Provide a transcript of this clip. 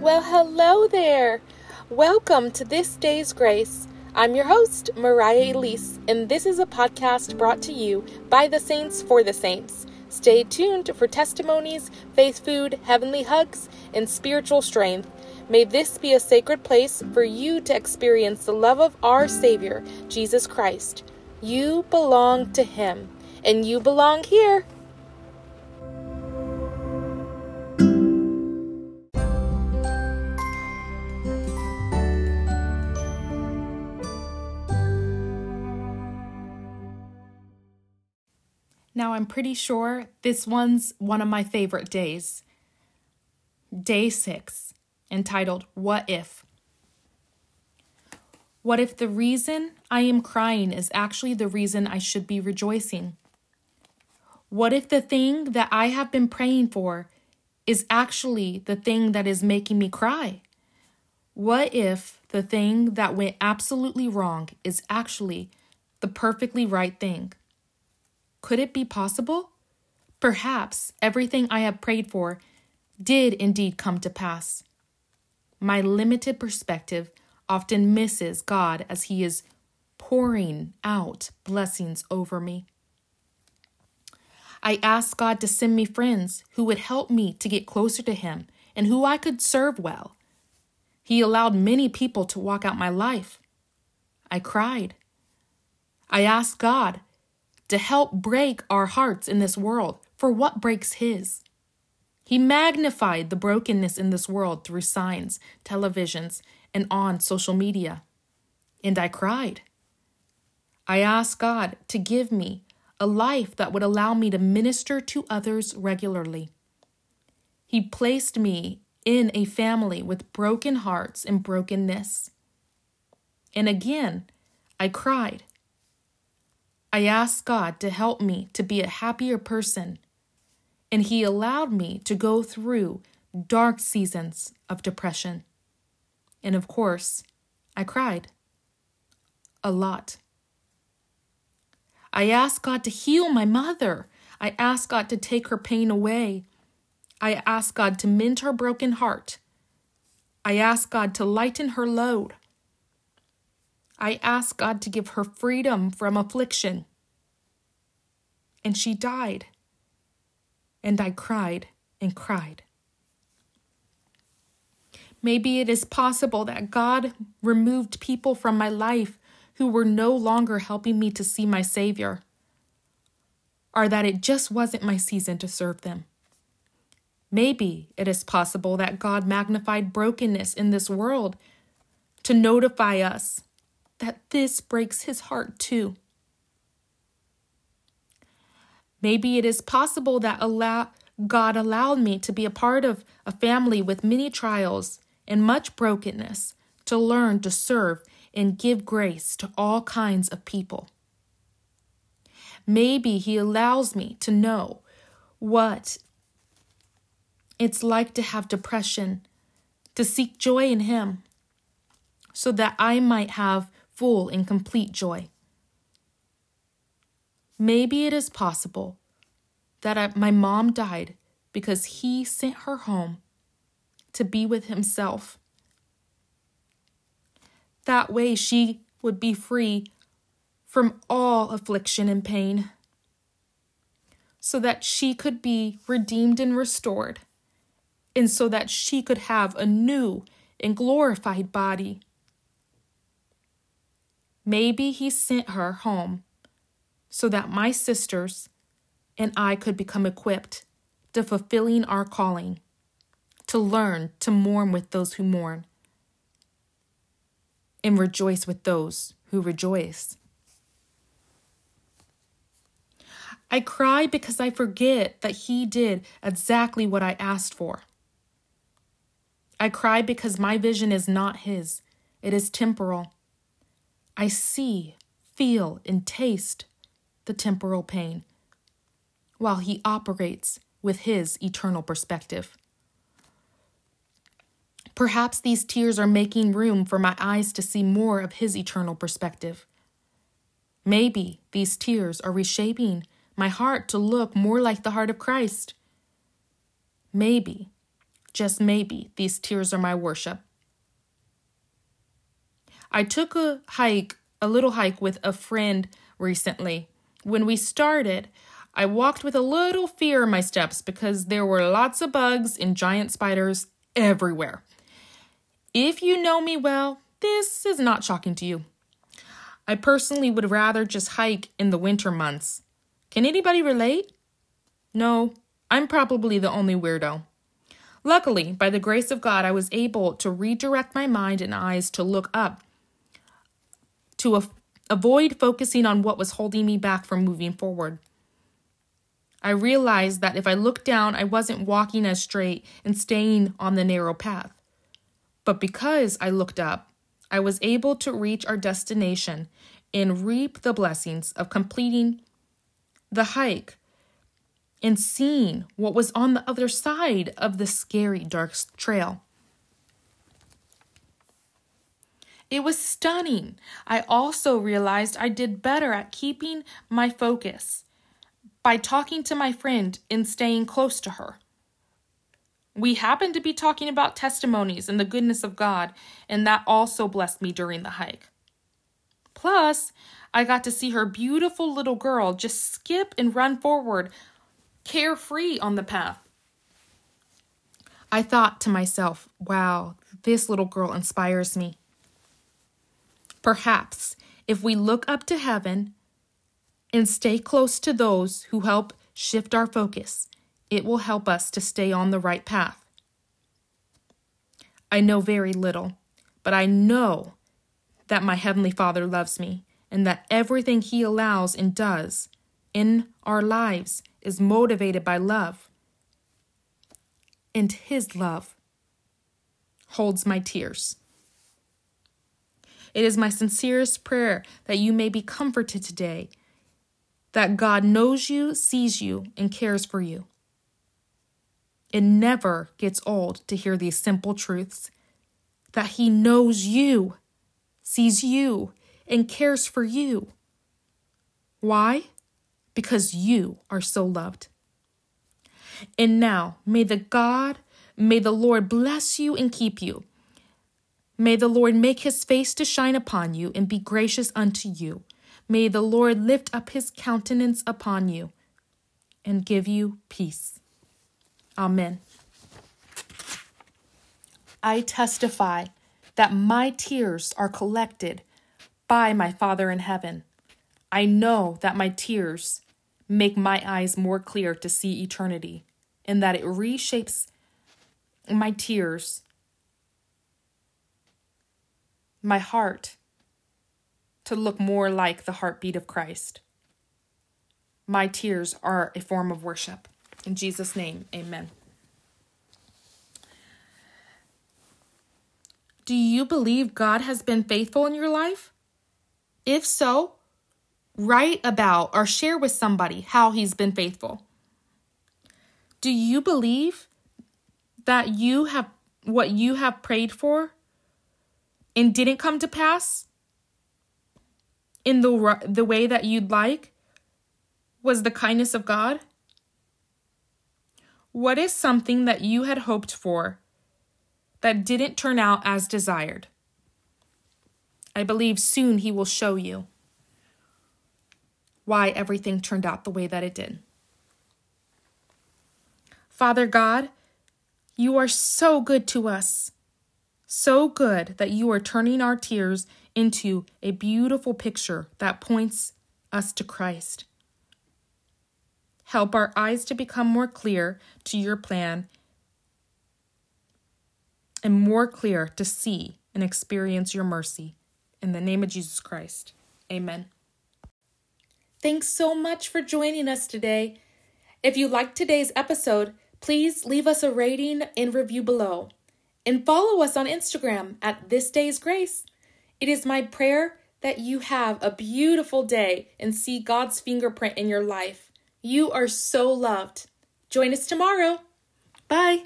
Well, hello there. Welcome to this day's grace. I'm your host, Mariah Elise, and this is a podcast brought to you by the Saints for the Saints. Stay tuned for testimonies, faith food, heavenly hugs, and spiritual strength. May this be a sacred place for you to experience the love of our Savior, Jesus Christ. You belong to Him, and you belong here. Now, I'm pretty sure this one's one of my favorite days. Day six, entitled What If? What if the reason I am crying is actually the reason I should be rejoicing? What if the thing that I have been praying for is actually the thing that is making me cry? What if the thing that went absolutely wrong is actually the perfectly right thing? Could it be possible? Perhaps everything I have prayed for did indeed come to pass. My limited perspective often misses God as He is pouring out blessings over me. I asked God to send me friends who would help me to get closer to Him and who I could serve well. He allowed many people to walk out my life. I cried. I asked God to help break our hearts in this world for what breaks His. He magnified the brokenness in this world through signs, televisions, and on social media. And I cried. I asked God to give me a life that would allow me to minister to others regularly. He placed me in a family with broken hearts and brokenness. And again, I cried. I asked God to help me to be a happier person, and He allowed me to go through dark seasons of depression. And of course, I cried. A lot. I asked God to heal my mother. I asked God to take her pain away. I asked God to mend her broken heart. I asked God to lighten her load. I asked God to give her freedom from affliction. And she died. And I cried and cried. Maybe it is possible that God removed people from my life who were no longer helping me to see my Savior, or that it just wasn't my season to serve them. Maybe it is possible that God magnified brokenness in this world to notify us that this breaks his heart too. Maybe it is possible that allow, God allowed me to be a part of a family with many trials and much brokenness to learn to serve and give grace to all kinds of people. Maybe He allows me to know what it's like to have depression, to seek joy in Him, so that I might have full and complete joy. Maybe it is possible that I, my mom died because he sent her home to be with himself. That way she would be free from all affliction and pain, so that she could be redeemed and restored, and so that she could have a new and glorified body. Maybe he sent her home so that my sisters and I could become equipped to fulfilling our calling, to learn to mourn with those who mourn, and rejoice with those who rejoice. I cry because I forget that He did exactly what I asked for. I cry because my vision is not His, it is temporal. I see, feel, and taste the temporal pain while he operates with his eternal perspective. Perhaps these tears are making room for my eyes to see more of his eternal perspective. Maybe these tears are reshaping my heart to look more like the heart of Christ. Maybe just maybe, these tears are my worship. I took a hike, a little hike with a friend recently. When we started, I walked with a little fear in my steps because there were lots of bugs and giant spiders everywhere. If you know me well, this is not shocking to you. I personally would rather just hike in the winter months. Can anybody relate? No, I'm probably the only weirdo. Luckily, by the grace of God, I was able to redirect my mind and eyes to look up, to a- avoid focusing on what was holding me back from moving forward. I realized that if I looked down, I wasn't walking as straight and staying on the narrow path. But because I looked up, I was able to reach our destination and reap the blessings of completing the hike and seeing what was on the other side of the scary dark trail. It was stunning. I also realized I did better at keeping my focus by talking to my friend and staying close to her. We happened to be talking about testimonies and the goodness of God, and that also blessed me during the hike. Plus, I got to see her beautiful little girl just skip and run forward, carefree on the path. I thought to myself, wow, this little girl inspires me. Perhaps if we look up to heaven and stay close to those who help shift our focus, it will help us to stay on the right path. I know very little, but I know that my Heavenly Father loves me and that everything He allows and does in our lives is motivated by love. And His love holds my tears. It is my sincerest prayer that you may be comforted today that God knows you, sees you, and cares for you. It never gets old to hear these simple truths that He knows you, sees you, and cares for you. Why? Because you are so loved. And now, may the God, may the Lord bless you and keep you. May the Lord make his face to shine upon you and be gracious unto you. May the Lord lift up his countenance upon you and give you peace. Amen. I testify that my tears are collected by my Father in heaven. I know that my tears make my eyes more clear to see eternity and that it reshapes my tears, my heart to look more like the heartbeat of Christ. My tears are a form of worship. In Jesus' name, amen. Do you believe God has been faithful in your life? If so, write about or share with somebody how he's been faithful. Do you believe that you have what you have prayed for and didn't come to pass? in the the way that you'd like was the kindness of God? What is something that you had hoped for that didn't turn out as desired? I believe soon he will show you why everything turned out the way that it did. Father God, you are so good to us. So good that you are turning our tears into a beautiful picture that points us to Christ. Help our eyes to become more clear to your plan and more clear to see and experience your mercy. In the name of Jesus Christ, amen. Thanks so much for joining us today. If you liked today's episode, please leave us a rating and review below. And follow us on Instagram at This Day's Grace. It is my prayer that you have a beautiful day and see God's fingerprint in your life. You are so loved. Join us tomorrow. Bye.